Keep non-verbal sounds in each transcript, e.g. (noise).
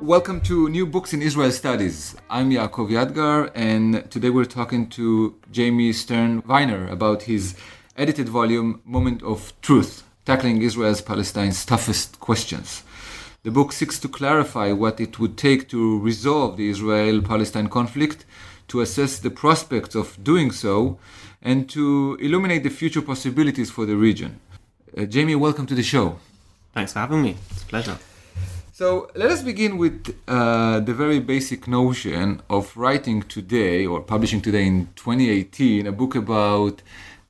Welcome to New Books in Israel Studies. I'm Yaakov Yadgar, and today we're talking to Jamie Stern Weiner about his edited volume, Moment of Truth Tackling Israel's Palestine's Toughest Questions. The book seeks to clarify what it would take to resolve the Israel Palestine conflict, to assess the prospects of doing so, and to illuminate the future possibilities for the region. Uh, Jamie, welcome to the show. Thanks for having me. It's a pleasure. So let us begin with uh, the very basic notion of writing today or publishing today in 2018 a book about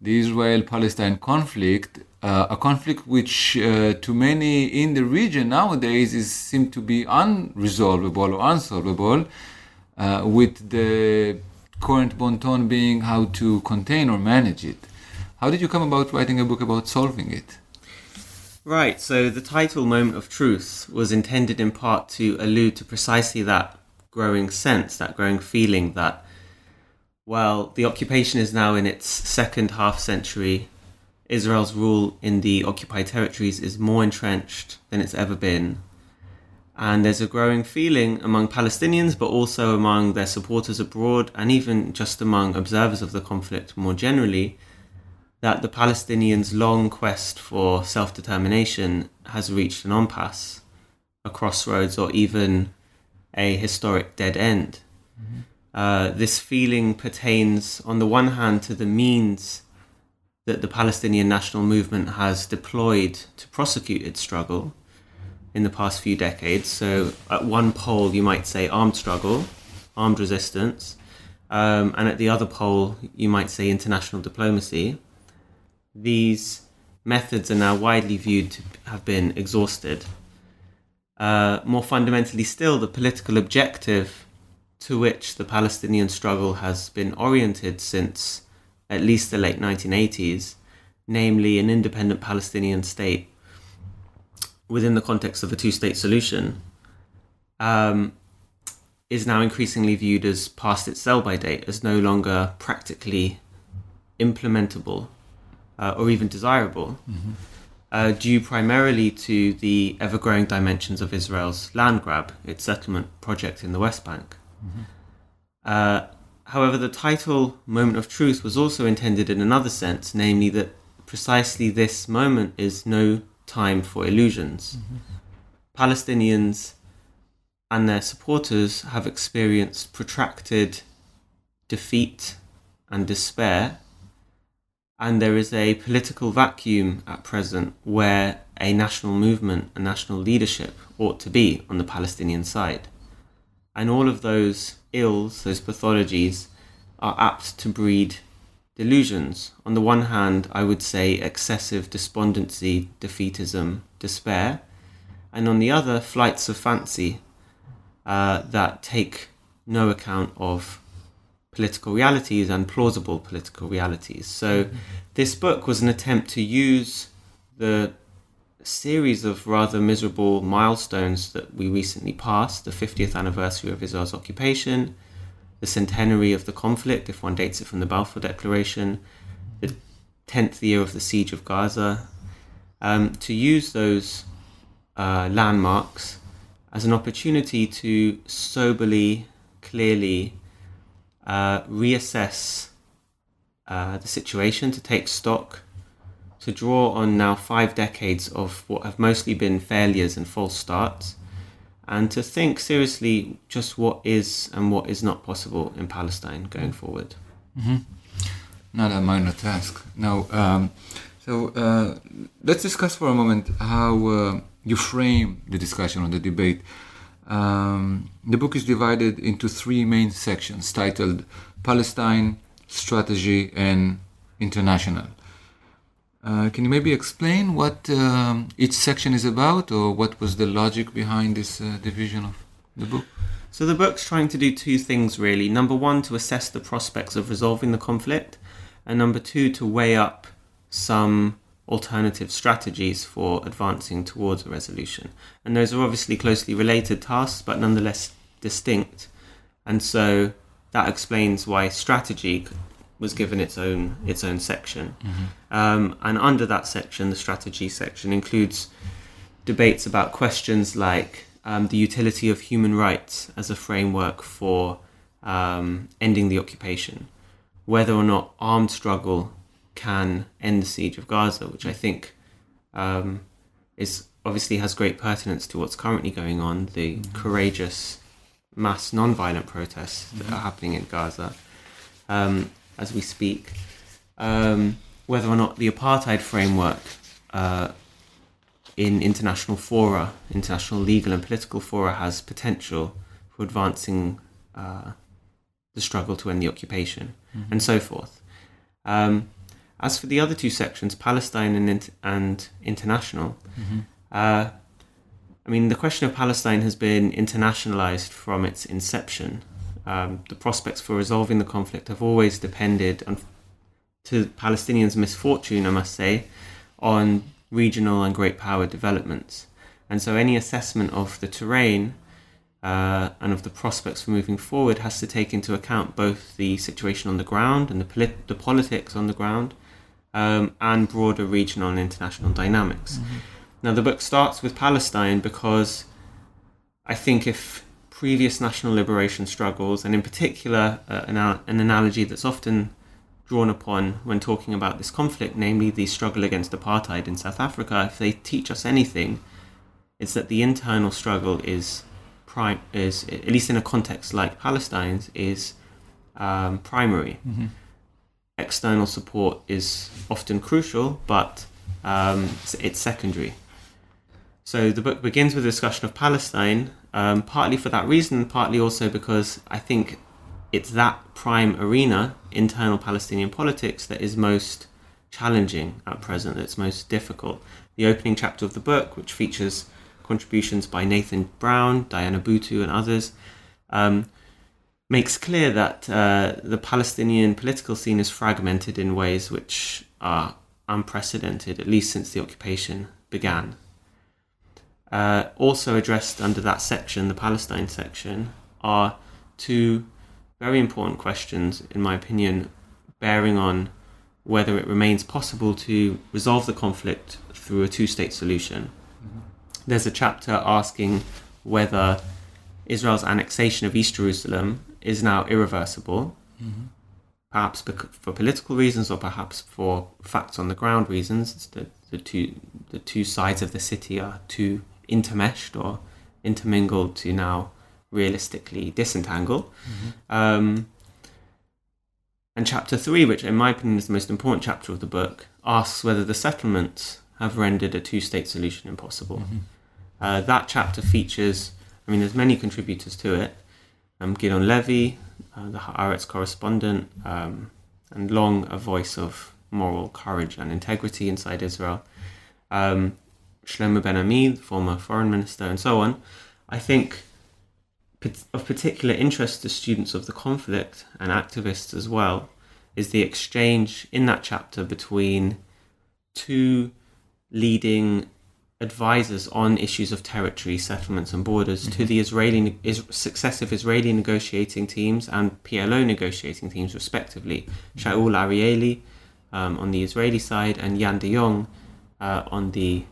the Israel Palestine conflict, uh, a conflict which uh, to many in the region nowadays is to be unresolvable or unsolvable, uh, with the current bon ton being how to contain or manage it. How did you come about writing a book about solving it? Right, so the title Moment of Truth was intended in part to allude to precisely that growing sense, that growing feeling that, well, the occupation is now in its second half century. Israel's rule in the occupied territories is more entrenched than it's ever been. And there's a growing feeling among Palestinians, but also among their supporters abroad, and even just among observers of the conflict more generally, that the Palestinians' long quest for self determination has reached an impasse, a crossroads, or even a historic dead end. Mm-hmm. Uh, this feeling pertains, on the one hand, to the means that the Palestinian national movement has deployed to prosecute its struggle in the past few decades. So, at one pole, you might say armed struggle, armed resistance, um, and at the other pole, you might say international diplomacy these methods are now widely viewed to have been exhausted. Uh, more fundamentally still, the political objective to which the Palestinian struggle has been oriented since at least the late 1980s, namely an independent Palestinian state within the context of a two state solution, um, is now increasingly viewed as past its sell by date, as no longer practically implementable uh, or even desirable, mm-hmm. uh, due primarily to the ever growing dimensions of Israel's land grab, its settlement project in the West Bank. Mm-hmm. Uh, however, the title Moment of Truth was also intended in another sense, namely that precisely this moment is no time for illusions. Mm-hmm. Palestinians and their supporters have experienced protracted defeat and despair and there is a political vacuum at present where a national movement, a national leadership ought to be on the Palestinian side. And all of those ills, those pathologies, are apt to breed delusions. On the one hand, I would say excessive despondency, defeatism, despair, and on the other, flights of fancy uh, that take no account of political realities and plausible political realities. So, mm-hmm. this book was an attempt to use the series of rather miserable milestones that we recently passed the 50th anniversary of Israel's occupation, the centenary of the conflict, if one dates it from the Balfour Declaration, the 10th year of the siege of Gaza, um, to use those uh, landmarks as an opportunity to soberly, clearly, uh, reassess uh, the situation, to take stock, to draw on now five decades of what have mostly been failures and false starts, and to think seriously just what is and what is not possible in Palestine going forward. Mm-hmm. Not a minor task. Now, um, so uh, let's discuss for a moment how uh, you frame the discussion or the debate. Um, the book is divided into three main sections titled Palestine, Strategy, and International. Uh, can you maybe explain what um, each section is about, or what was the logic behind this uh, division of the book? So the book's trying to do two things really. Number one, to assess the prospects of resolving the conflict, and number two, to weigh up some alternative strategies for advancing towards a resolution. And those are obviously closely related tasks, but nonetheless distinct. And so that explains why strategy was given its own its own section. Um, and under that section, the strategy section includes debates about questions like um, the utility of human rights as a framework for um, ending the occupation, whether or not armed struggle can end the siege of Gaza, which I think um, is obviously has great pertinence to what's currently going on, the courageous mass non-violent protests that are happening in Gaza um, as we speak. Um, whether or not the apartheid framework uh, in international fora, international legal and political fora, has potential for advancing uh, the struggle to end the occupation, and so forth. Um, as for the other two sections, Palestine and, and international, uh, I mean, the question of Palestine has been internationalized from its inception. Um, the prospects for resolving the conflict have always depended, on, to Palestinians' misfortune, I must say, on regional and great power developments. And so any assessment of the terrain uh, and of the prospects for moving forward has to take into account both the situation on the ground and the, polit- the politics on the ground um, and broader regional and international dynamics. Now, the book starts with Palestine because I think if previous national liberation struggles, and in particular, uh, an, an analogy that's often drawn upon when talking about this conflict, namely the struggle against apartheid in South Africa, if they teach us anything, it's that the internal struggle is prime is at least in a context like Palestine's is um, primary. External support is often crucial, but um, it's, secondary. So the book begins with a discussion of Palestine, um, partly for that reason, partly also because I think it's that prime arena, internal Palestinian politics, that is most challenging at present, that's most difficult. The opening chapter of the book, which features contributions by Nathan Brown, Diana Buttu, and others, um, makes clear that uh, the Palestinian political scene is fragmented in ways which are unprecedented, at least since the occupation began. Uh, also addressed under that section, the Palestine section, are two very important questions, in my opinion, bearing on whether it remains possible to resolve the conflict through a two state solution. There's a chapter asking whether Israel's annexation of East Jerusalem is now irreversible, perhaps bec- for political reasons or perhaps for facts on the ground reasons. It's the, the, two, the two sides of the city are too intermeshed or intermingled to now realistically disentangle. Um, and chapter three, which in my opinion is the most important chapter of the book, asks whether the settlements have rendered a two state solution impossible. Uh, that chapter features, I mean, there's many contributors to it. Um, Levy, uh, the Haaretz correspondent, um, and long a voice of moral courage and integrity inside Israel. Um, Shlomo Ben Ami, former foreign minister, and so on. I think of particular interest to students of the conflict and activists as well is the exchange in that chapter between two leading advisors on issues of territory, settlements, and borders to the Israeli is, successive Israeli negotiating teams and PLO negotiating teams, respectively. Shaul Arieli um, on the Israeli side and Jan de Jong uh, on the.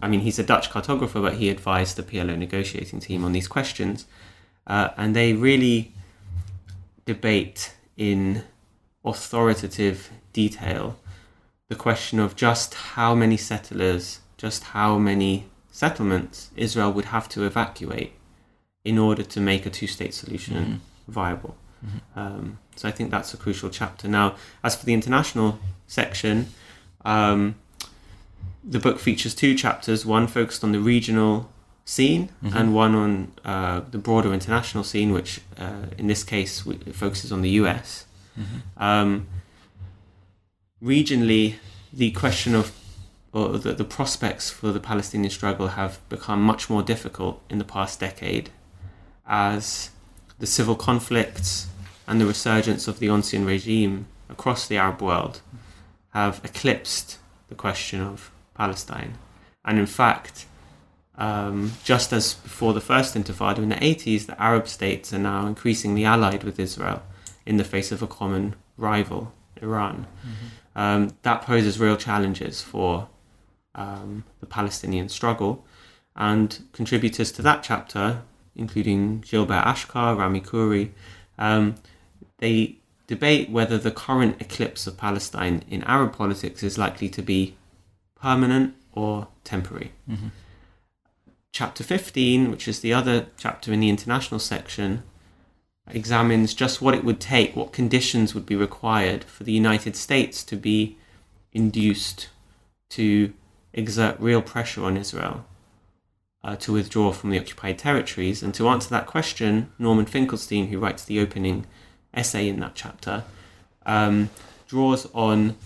I mean, he's a Dutch cartographer, but he advised the PLO negotiating team on these questions, uh, and they really debate in authoritative detail the question of just how many settlers, just how many settlements Israel would have to evacuate in order to make a two state solution viable. Um, so I think that's a crucial chapter. Now, as for the international section, um, the book features two chapters one focused on the regional scene and one on uh, the broader international scene, which uh, in this case focuses on the US. Um, regionally, the question of or the, the prospects for the Palestinian struggle have become much more difficult in the past decade as the civil conflicts and the resurgence of the ancien regime across the Arab world have eclipsed the question of Palestine. And in fact, um, just as before the first intifada in the 80s, the Arab states are now increasingly allied with Israel in the face of a common rival, Iran. Mm-hmm. Um, that poses real challenges for um, the Palestinian struggle. And contributors to that chapter, including Gilbert Achcar, Rami Khouri, um, they debate whether the current eclipse of Palestine in Arab politics is likely to be permanent or temporary. Mm-hmm. Chapter 15, which is the other chapter in the international section, examines just what it would take, what conditions would be required for the United States to be induced to exert real pressure on Israel uh, to withdraw from the occupied territories. And to answer that question, Norman Finkelstein, who writes the opening essay in that chapter, um, draws on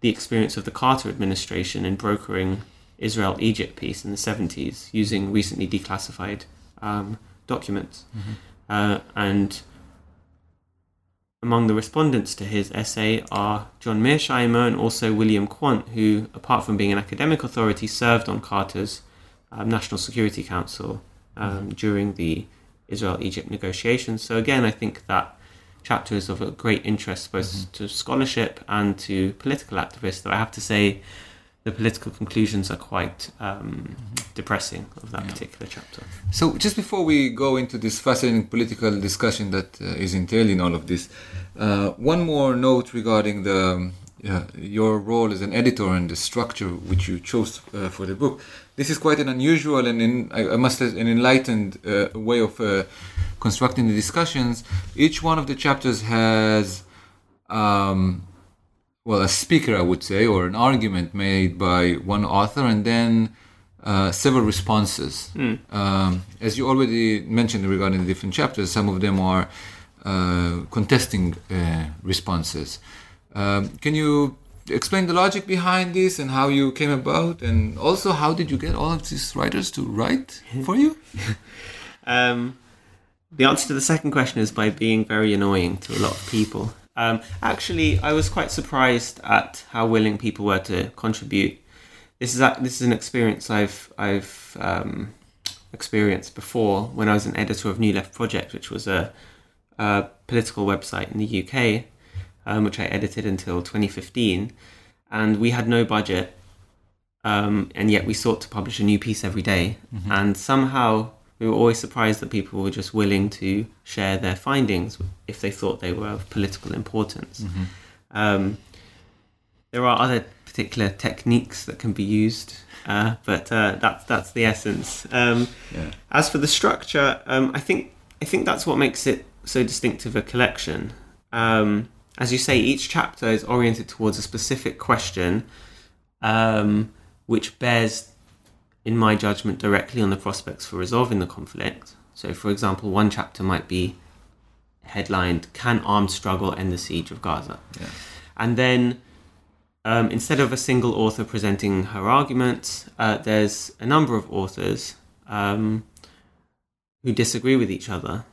the experience of the Carter administration in brokering Israel Egypt peace in the 70s using recently declassified um, documents. Mm-hmm. Uh, and among the respondents to his essay are John Mearsheimer and also William Quandt, who, apart from being an academic authority, served on Carter's um, National Security Council um, mm-hmm. during the Israel Egypt negotiations. So, again, I think that chapter is of a great interest both mm-hmm. to scholarship and to political activists. Though I have to say, the political conclusions are quite um, mm-hmm. depressing of that yeah. particular chapter. So, just before we go into this fascinating political discussion that uh, is entailed in all of this, uh, one more note regarding the um, your role as an editor and the structure which you chose uh, for the book. This is quite an unusual and in, I, I must say an enlightened uh, way of uh, constructing the discussions. Each one of the chapters has um, well, a speaker, I would say, or an argument made by one author, and then uh, several responses. Mm. Um, as you already mentioned regarding the different chapters, some of them are uh, contesting uh, responses. Um, can you explain the logic behind this and how you came about, and also how did you get all of these writers to write for you? (laughs) um, the answer to the second question is by being very annoying to a lot of people. Um, actually, I was quite surprised at how willing people were to contribute. This is a, this is an experience I've I've um, experienced before when I was an editor of New Left Project, which was a, a political website in the UK, um, which I edited until 2015, and we had no budget, um, and yet we sought to publish a new piece every day. Mm-hmm. and somehow we were always surprised that people were just willing to share their findings if they thought they were of political importance. Mm-hmm. Um, there are other particular techniques that can be used, uh, but uh, that's that's the essence. Um, yeah. As for the structure, um, I think I think that's what makes it so distinctive a collection. Um, as you say, each chapter is oriented towards a specific question, um, which bears in my judgment, directly on the prospects for resolving the conflict. So, for example, one chapter might be headlined Can Armed Struggle End the Siege of Gaza? Yeah. And then um, instead of a single author presenting her arguments, uh, there's a number of authors um, who disagree with each other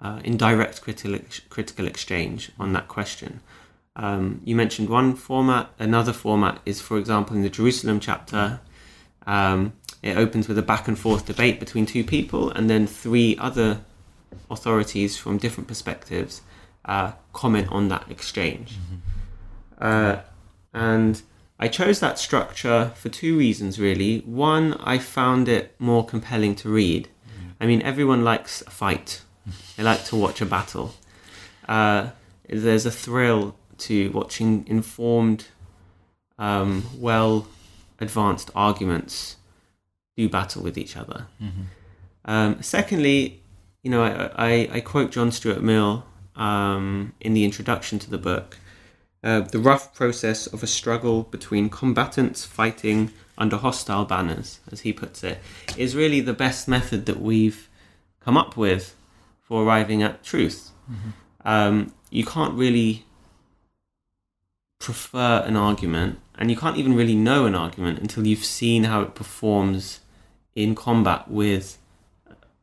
uh, in direct critical, critical exchange on that question. Um, you mentioned one format. Another format is, for example, in the Jerusalem chapter, um, it opens with a back and forth debate between two people, and then three other authorities from different perspectives uh, comment on that exchange. Mm-hmm. Uh, and I chose that structure for two reasons, really. One, I found it more compelling to read. Mm-hmm. I mean, everyone likes a fight, (laughs) they like to watch a battle. Uh, there's a thrill to watching informed, um, well advanced arguments do battle with each other. Mm-hmm. Um, secondly, you know, I, I, I, quote John Stuart Mill um, in the introduction to the book. Uh, the rough process of a struggle between combatants fighting under hostile banners, as he puts it, is really the best method that we've come up with for arriving at truth. Mm-hmm. Um, you can't really prefer an argument, and you can't even really know an argument until you've seen how it performs in combat with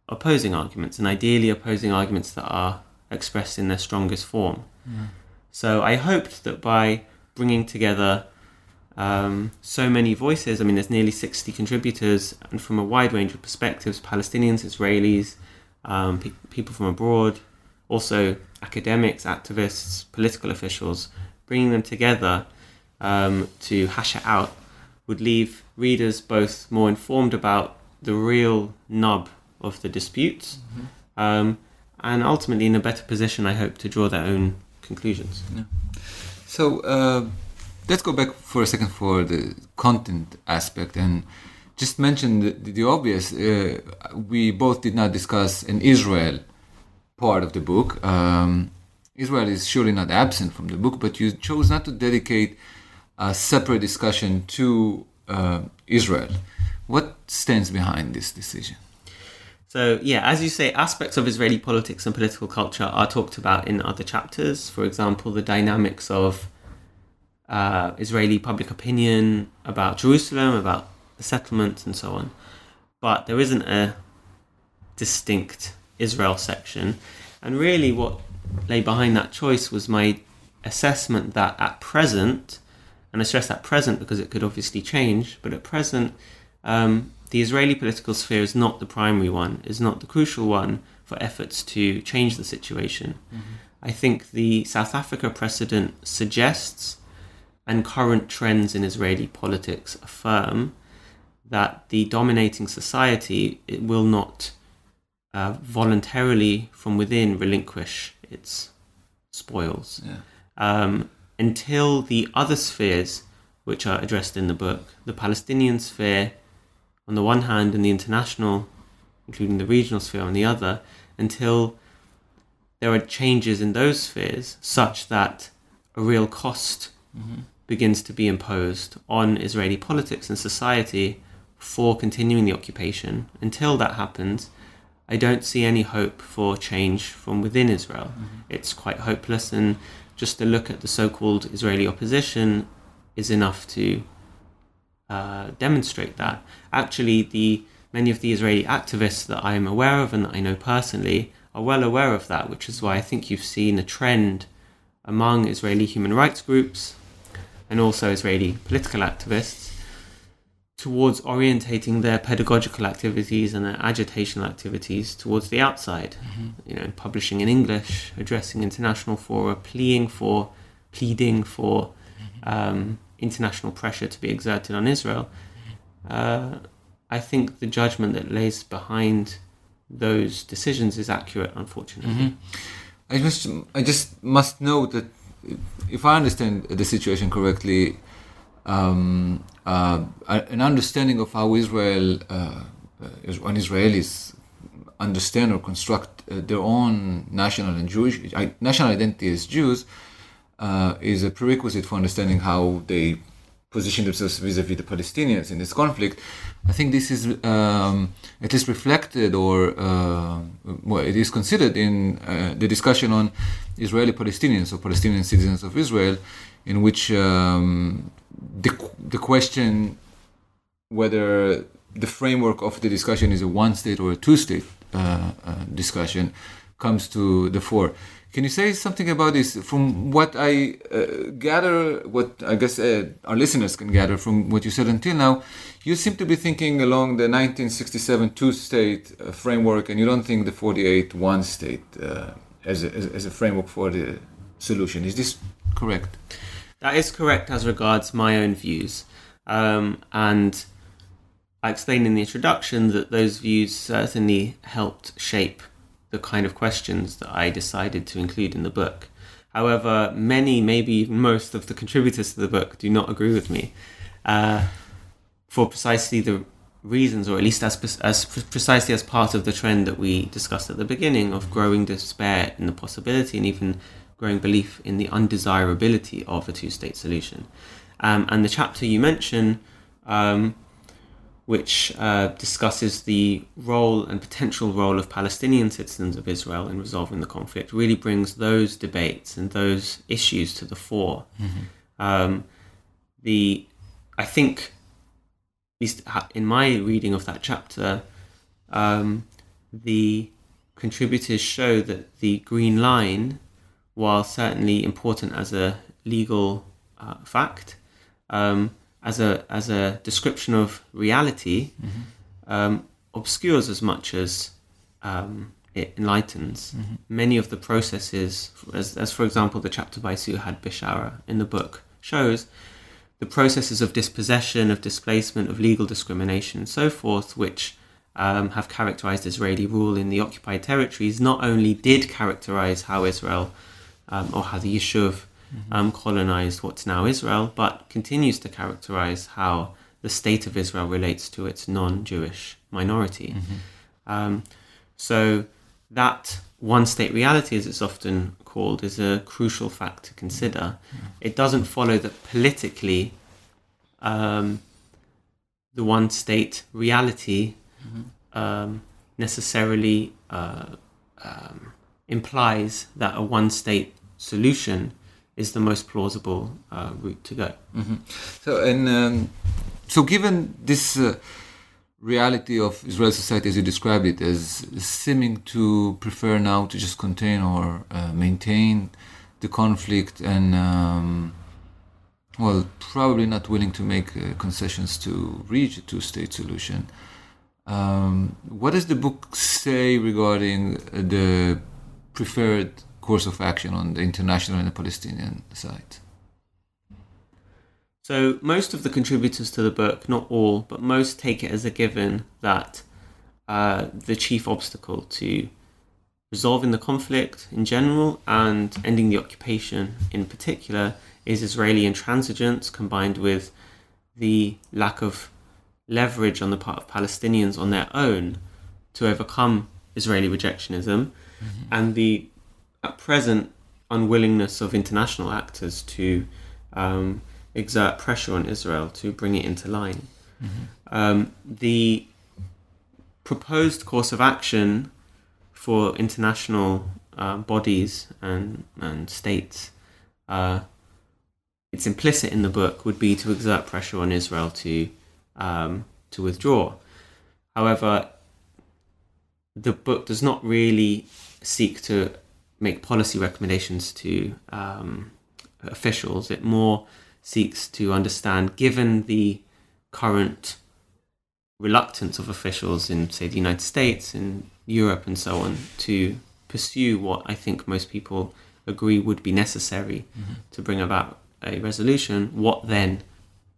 opposing arguments, and ideally opposing arguments that are expressed in their strongest form. So I hoped that by bringing together um, so many voices, I mean, there's nearly 60 contributors, and from a wide range of perspectives Palestinians, Israelis, um, pe- people from abroad, also academics, activists, political officials, bringing them together um, to hash it out would leave readers both more informed about the real nub of the disputes um, and ultimately in a better position, I hope, to draw their own conclusions. So uh, let's go back for a second for the content aspect and just mention the, the obvious. Uh, we both did not discuss an Israel part of the book. Um, Israel is surely not absent from the book, but you chose not to dedicate a separate discussion to uh, Israel. What stands behind this decision? So, yeah, as you say, aspects of Israeli politics and political culture are talked about in other chapters. For example, the dynamics of uh, Israeli public opinion about Jerusalem, about the settlements, and so on. But there isn't a distinct Israel section. And really, what lay behind that choice was my assessment that at present, and I stress at present because it could obviously change, but at present, um, the Israeli political sphere is not the primary one, is not the crucial one for efforts to change the situation. I think the South Africa precedent suggests, and current trends in Israeli politics affirm, that the dominating society it will not uh, voluntarily from within relinquish its spoils Yeah. um, until the other spheres which are addressed in the book the Palestinian sphere on the one hand and the international, including the regional sphere on the other, until there are changes in those spheres such that a real cost mm-hmm. begins to be imposed on Israeli politics and society for continuing the occupation. Until that happens, I don't see any hope for change from within Israel. Mm-hmm. It's quite hopeless, and just to look at the so called Israeli opposition is enough to uh, demonstrate that. Actually, the many of the Israeli activists that I am aware of and that I know personally are well aware of that, which is why I think you've seen a trend among Israeli human rights groups and also Israeli political activists towards orientating their pedagogical activities and their agitational activities towards the outside. You know, publishing in English, addressing international fora, pleading for, pleading for um, international pressure to be exerted on Israel. Uh, I think the judgment that lays behind those decisions is accurate, unfortunately. I just, I just must note that if I understand the situation correctly, um, uh, an understanding of how Israel, uh, when Israelis understand or construct uh, their own national and Jewish national identity as Jews, uh, is a prerequisite for understanding how they position themselves vis-a-vis the Palestinians in this conflict. I think this is um, at least reflected, or uh, well, it is considered in uh, the discussion on Israeli Palestinians or Palestinian citizens of Israel, in which um, the the question whether the framework of the discussion is a one-state or a two-state uh, discussion comes to the fore. Can you say something about this? From what I uh, gather, what I guess uh, our listeners can gather from what you said until now, you seem to be thinking along the 1967 two-state uh, framework, and you don't think the 48 one-state as, a, as a framework for the solution. Is this correct? That is correct as regards my own views, um, and I explained in the introduction that those views certainly helped shape the kind of questions that I decided to include in the book. However, many, maybe even most of the contributors to the book do not agree with me uh, for precisely the reasons, or at least as, as precisely as part of the trend that we discussed at the beginning of growing despair in the possibility and even growing belief in the undesirability of a two state solution. Um, and the chapter you mention um, which uh, discusses the role and potential role of Palestinian citizens of Israel in resolving the conflict, really brings those debates and those issues to the fore. Mm-hmm. Um, the I think, at least in my reading of that chapter, um, the contributors show that the green line, while certainly important as a legal uh, fact, um, as a as a description of reality, mm-hmm. um, obscures as much as um, it enlightens. Mm-hmm. Many of the processes, as, as for example the chapter by Suhad Bishara in the book shows, the processes of dispossession, of displacement, of legal discrimination, and so forth, which um, have characterized Israeli rule in the occupied territories, not only did characterize how Israel um, or how the Yishuv mm-hmm. um, colonized what's now Israel, but continues to characterize how the state of Israel relates to its non Jewish minority. Mm-hmm. Um, so, that one state reality, as it's often called, is a crucial fact to consider. Mm-hmm. It doesn't follow that politically um, the one state reality mm-hmm. um, necessarily uh, um, implies that a one state solution is the most plausible uh, route to go. Mm-hmm. So, and um, so, given this uh, reality of Israeli society, as you described it, as seeming to prefer now to just contain or uh, maintain the conflict, and um, well, probably not willing to make uh, concessions to reach a two-state solution. Um, what does the book say regarding the preferred course of action on the international and the Palestinian side? So, most of the contributors to the book, not all, but most take it as a given that uh, the chief obstacle to resolving the conflict in general and ending the occupation in particular is Israeli intransigence combined with the lack of leverage on the part of Palestinians on their own to overcome Israeli rejectionism mm-hmm. and the at present unwillingness of international actors to um, exert pressure on Israel to bring it into line. Mm-hmm. Um, the proposed course of action for international uh, bodies and, and states, uh, it's implicit in the book, would be to exert pressure on Israel to um, to withdraw. However, the book does not really seek to make policy recommendations to um, officials. It more seeks to understand, given the current reluctance of officials in, say, the United States, in Europe, and so on, to pursue what I think most people agree would be necessary mm-hmm. to bring about a resolution, what then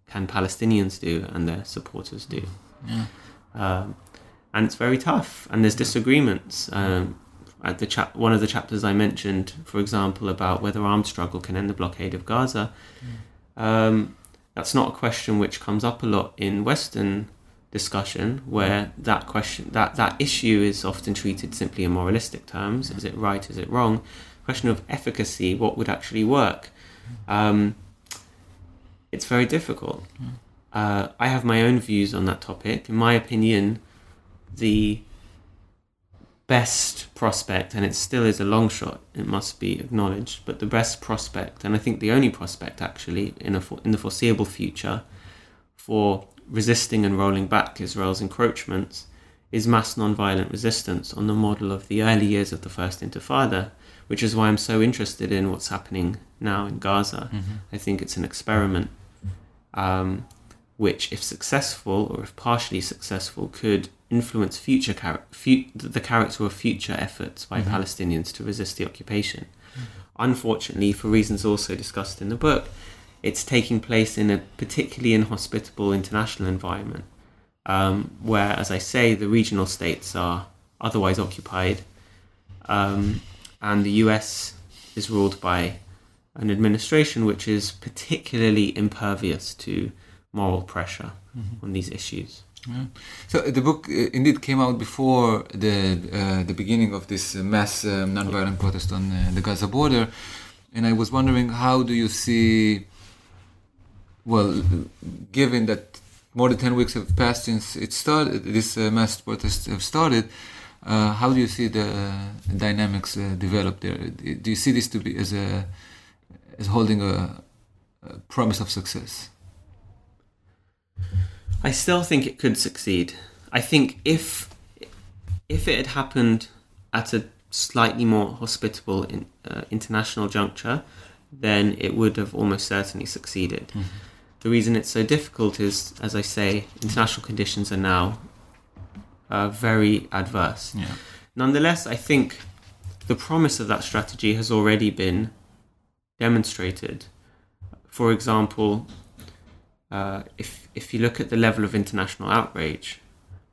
can Palestinians do and their supporters do? Yeah. Um, and it's very tough, and there's disagreements. Um, at the chap- one of the chapters I mentioned, for example, about whether armed struggle can end the blockade of Gaza. Mm. Um, that's not a question which comes up a lot in Western discussion, where that question, that that issue is often treated simply in moralistic terms: is it right? Is it wrong? Question of efficacy: what would actually work? Um, it's very difficult. Uh, I have my own views on that topic. In my opinion, the best prospect, and it still is a long shot, it must be acknowledged, but the best prospect, and I think the only prospect actually in, a, in the foreseeable future for resisting and rolling back Israel's encroachments is mass non-violent resistance on the model of the early years of the First Intifada, which is why I'm so interested in what's happening now in Gaza. Mm-hmm. I think it's an experiment um, which, if successful or if partially successful, could influence future char- fu- the character of future efforts by mm-hmm. Palestinians to resist the occupation. Mm-hmm. Unfortunately, for reasons also discussed in the book, it's taking place in a particularly inhospitable international environment, um, where, as I say, the regional states are otherwise occupied, um, and the US is ruled by an administration which is particularly impervious to moral pressure mm-hmm. on these issues. Yeah. So the book uh, indeed came out before the uh, the beginning of this mass um, nonviolent protest on uh, the Gaza border, and I was wondering how do you see? Well, given that more than ten weeks have passed since it started, this uh, mass protest have started. Uh, how do you see the dynamics uh, develop there? Do you see this to be as a as holding a, uh, promise of success? I still think it could succeed. I think if if it had happened at a slightly more hospitable in, uh, international juncture, then it would have almost certainly succeeded. Mm-hmm. The reason it's so difficult is, as I say, international conditions are now uh, very adverse. Yeah. Nonetheless, I think the promise of that strategy has already been demonstrated. For example, uh, if if you look at the level of international outrage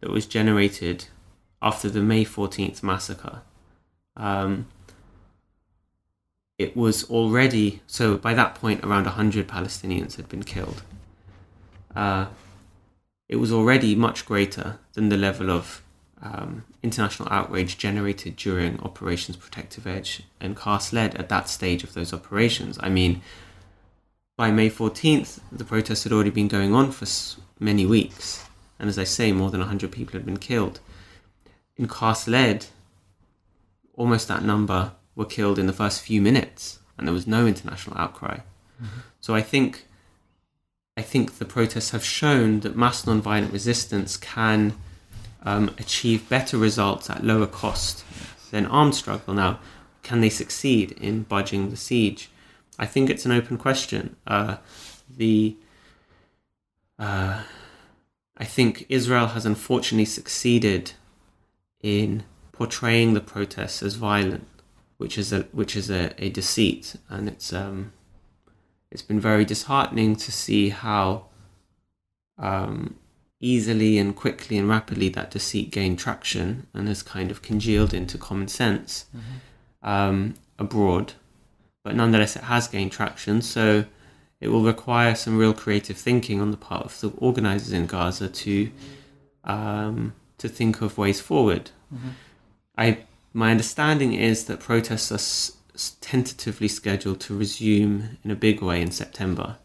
that was generated after the May 14th massacre, um, it was already so by that point around 100 Palestinians had been killed. Uh, it was already much greater than the level of um, international outrage generated during Operations Protective Edge and Cast Lead at that stage of those operations. I mean, by May 14th, the protests had already been going on for many weeks, and as I say, more than 100 people had been killed. In Cast Lead, almost that number were killed in the first few minutes, and there was no international outcry. Mm-hmm. So I think, I think the protests have shown that mass non-violent resistance can um, achieve better results at lower cost than armed struggle. Now, can they succeed in budging the siege? I think it's an open question. Uh, the uh, I think Israel has unfortunately succeeded in portraying the protests as violent, which is a which is a, a deceit, and it's um, it's been very disheartening to see how um, easily and quickly and rapidly that deceit gained traction and has kind of congealed into common sense mm-hmm. um, abroad. But nonetheless, it has gained traction. So it will require some real creative thinking on the part of the organizers in Gaza to um, to think of ways forward. Mm-hmm. I my understanding is that protests are s- tentatively scheduled to resume in a big way in September.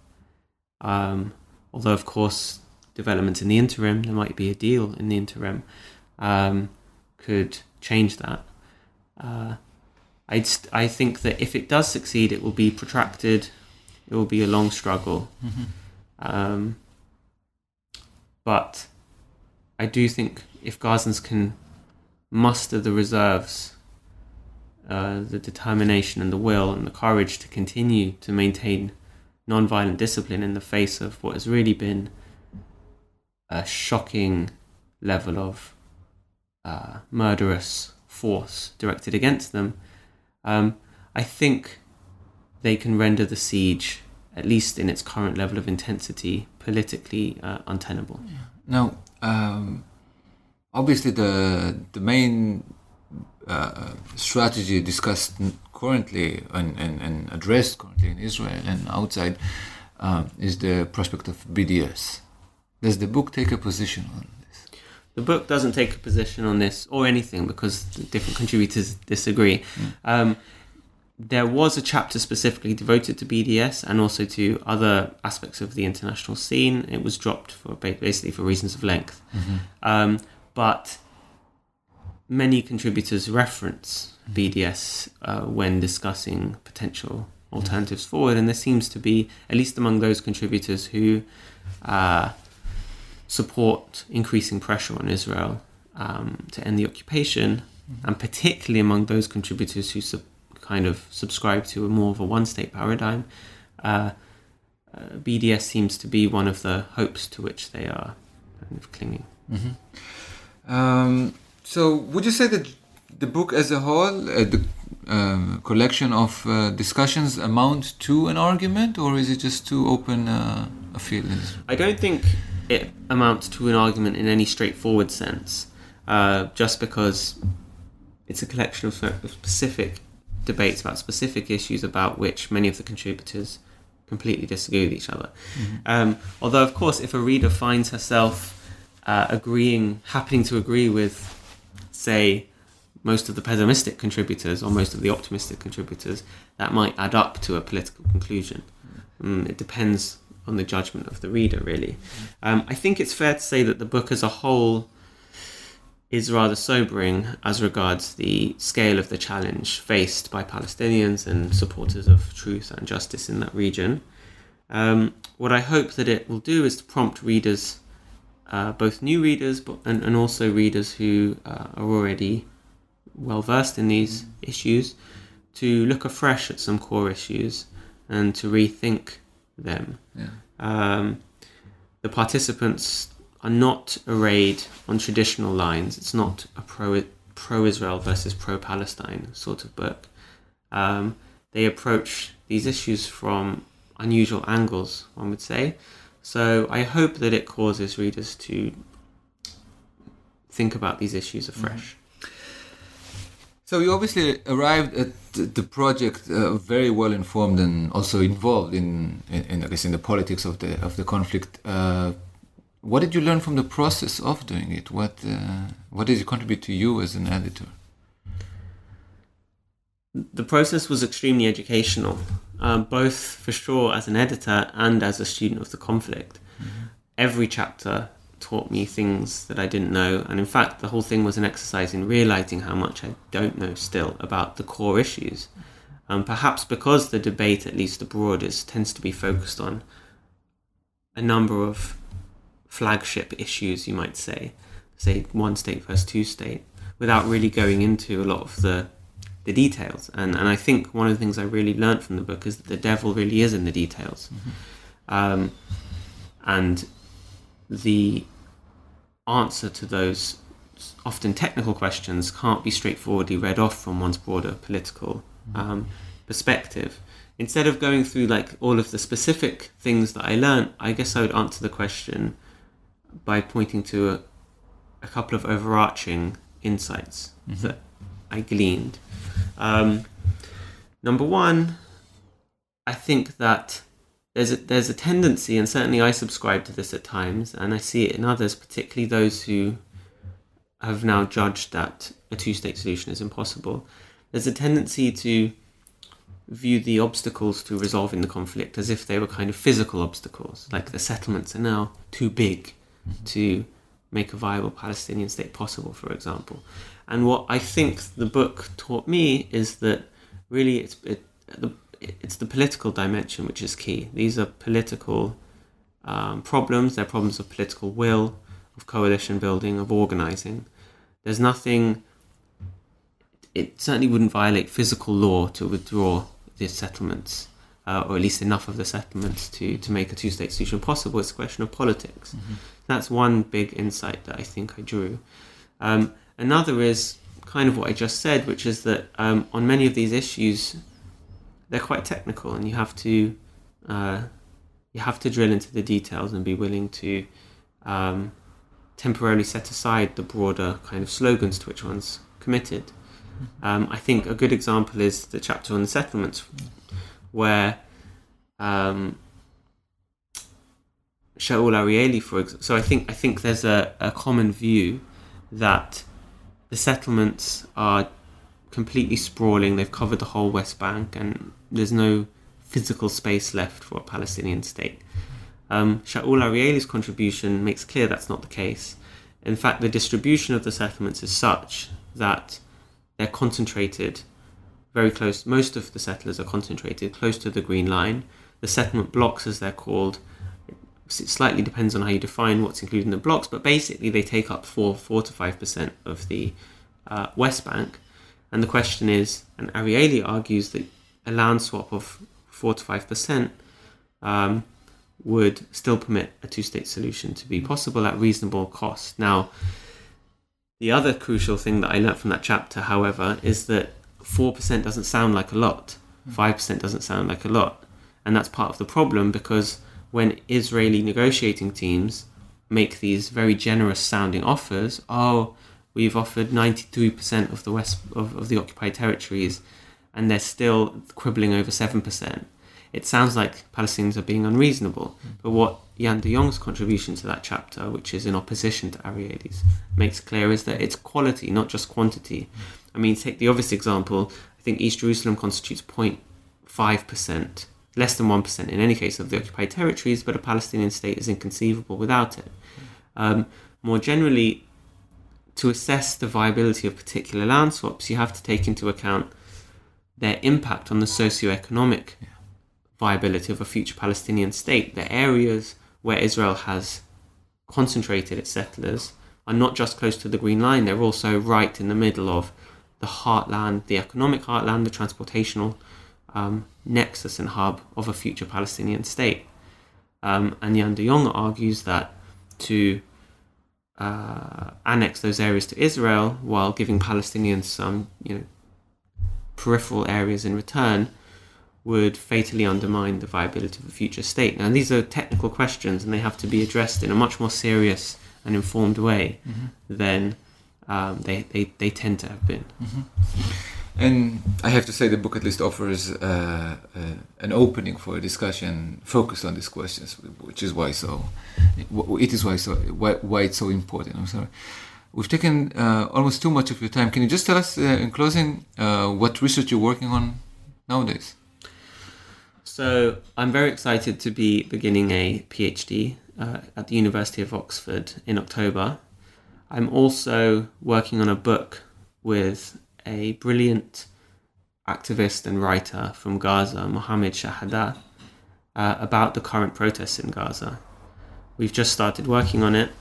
Um, although, of course, developments in the interim, there might be a deal in the interim, um, could change that. Uh, i I think that if it does succeed, it will be protracted, it will be a long struggle. Mm-hmm. Um, but I do think if Gazans can muster the reserves, uh, the determination and the will and the courage to continue to maintain non-violent discipline in the face of what has really been a shocking level of uh, murderous force directed against them, um, I think they can render the siege, at least in its current level of intensity, politically uh, untenable. Yeah. Now, um, obviously, the the main uh, strategy discussed currently and, and, and, addressed currently in Israel and outside uh, is the prospect of BDS. Does the book take a position on? The book doesn't take a position on this or anything because different contributors disagree. Mm. Um, there was a chapter specifically devoted to BDS and also to other aspects of the international scene. It was dropped for basically for reasons of length. Mm-hmm. Um, but many contributors reference BDS uh, when discussing potential alternatives mm-hmm. forward, and there seems to be, at least among those contributors who uh, support increasing pressure on Israel um, to end the occupation, mm-hmm. and particularly among those contributors who sub- kind of subscribe to a more of a one-state paradigm. Uh, uh, BDS seems to be one of the hopes to which they are kind of clinging. Mm-hmm. Um, so, would you say that the book as a whole, uh, the um, collection of uh, discussions, amount to an argument, or is it just too open uh, a field? I don't think it amounts to an argument in any straightforward sense, uh, just because it's a collection of specific debates about specific issues about which many of the contributors completely disagree with each other. Mm-hmm. Um, although, of course, if a reader finds herself uh, agreeing, happening to agree with, say, most of the pessimistic contributors or most of the optimistic contributors, that might add up to a political conclusion. Mm, it depends on the judgment of the reader, really. Um, I think it's fair to say that the book as a whole is rather sobering as regards the scale of the challenge faced by Palestinians and supporters of truth and justice in that region. Um, what I hope that it will do is to prompt readers, uh, both new readers but, and, and also readers who uh, are already well versed in these issues, to look afresh at some core issues and to rethink them. Yeah. Um, the participants are not arrayed on traditional lines. It's not a pro pro Israel versus pro Palestine sort of book. Um, they approach these issues from unusual angles, one would say. So I hope that it causes readers to think about these issues afresh. So you obviously arrived at the- project uh, very well informed and also involved in, in, in, I guess, in the politics of the of the conflict. Uh, what did you learn from the process of doing it? What uh, what did it contribute to you as an editor? The process was extremely educational, um, both for sure as an editor and as a student of the conflict. Every chapter taught me things that I didn't know, and in fact, the whole thing was an exercise in realizing how much I don't know still about the core issues. Um, perhaps because the debate, at least abroad, is tends to be focused on a number of flagship issues, you might say, say one state versus two state, without really going into a lot of the the details. And and I think one of the things I really learned from the book is that the devil really is in the details, um, and the answer to those often technical questions can't be straightforwardly read off from one's broader political um, perspective. Instead of going through like all of the specific things that I learned, I guess I would answer the question by pointing to a, a couple of overarching insights that I gleaned. Um, number one, I think that there's a, there's a tendency, and certainly I subscribe to this at times, and I see it in others, particularly those who have now judged that a two state solution is impossible. There's a tendency to view the obstacles to resolving the conflict as if they were kind of physical obstacles, like the settlements are now too big to make a viable Palestinian state possible, for example. And what I think the book taught me is that really it's it, the, it's the political dimension which is key. These are political um, problems. They're problems of political will, of coalition building, of organizing. There's nothing. It certainly wouldn't violate physical law to withdraw the settlements, uh, or at least enough of the settlements to, to make a two state solution possible. It's a question of politics. That's one big insight that I think I drew. Um, another is kind of what I just said, which is that um, on many of these issues, they're quite technical, and you have to uh, you have to drill into the details and be willing to um, temporarily set aside the broader kind of slogans to which one's committed. Um, I think a good example is the chapter on the settlements, where um, Shaul Arieli, for example. So I think I think there's a, a common view that the settlements are completely sprawling. They've covered the whole West Bank, and there's no physical space left for a Palestinian state. Um, Shaul Arieli's contribution makes clear that's not the case. In fact, the distribution of the settlements is such that they're concentrated very close. Most of the settlers are concentrated close to the Green Line. The settlement blocks, as they're called, it slightly depends on how you define what's included in the blocks, but basically they take up four, four to five percent of the uh, West Bank. And the question is, and Arieli argues that a land swap of four to five percent um, would still permit a two-state solution to be possible at reasonable cost. Now, the other crucial thing that I learnt from that chapter, however, is that four percent doesn't sound like a lot, five percent doesn't sound like a lot, and that's part of the problem because when Israeli negotiating teams make these very generous sounding offers, oh, we've offered 93% of the west of, of the occupied territories and they're still quibbling over 7%. It sounds like Palestinians are being unreasonable. But what Jan de Jong's contribution to that chapter, which is in opposition to Arieli's, makes clear is that it's quality, not just quantity. I mean, take the obvious example, I think East Jerusalem constitutes 0.5% less than 1% in any case of the occupied territories, but a Palestinian state is inconceivable without it. Um, more generally, to assess the viability of particular land swaps, you have to take into account their impact on the socio-economic viability of a future Palestinian state. The areas where Israel has concentrated its settlers are not just close to the Green Line, they're also right in the middle of the heartland, the economic heartland, the transportational um, nexus and hub of a future Palestinian state. Um, and Jan de Jong argues that to uh, annex those areas to Israel while giving Palestinians some, you know, peripheral areas in return would fatally undermine the viability of a future state. Now, these are technical questions and they have to be addressed in a much more serious and informed way mm-hmm. than um, they, they, they tend to have been. Mm-hmm. And I have to say, the book at least offers uh, uh, an opening for a discussion focused on these questions, which is why so. It is why so why, why it's so important. I'm sorry. We've taken uh, almost too much of your time. Can you just tell us, uh, in closing, uh, what research you're working on nowadays? So I'm very excited to be beginning a PhD uh, at the University of Oxford in October. I'm also working on a book with a brilliant activist and writer from Gaza, Mohammed Shahada, uh, about the current protests in Gaza. We've just started working on it.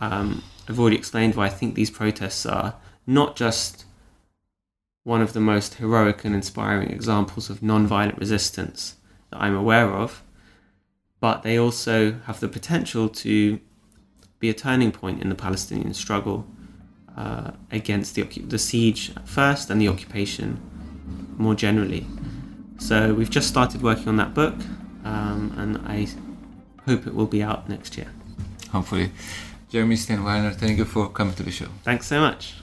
Um, I've already explained why I think these protests are not just one of the most heroic and inspiring examples of non-violent resistance that I'm aware of, but they also have the potential to be a turning point in the Palestinian struggle uh, against the, the siege first and the occupation more generally. So we've just started working on that book, um, and I hope it will be out next year. Hopefully. Jeremy Stern-Weiner, thank you for coming to the show. Thanks so much.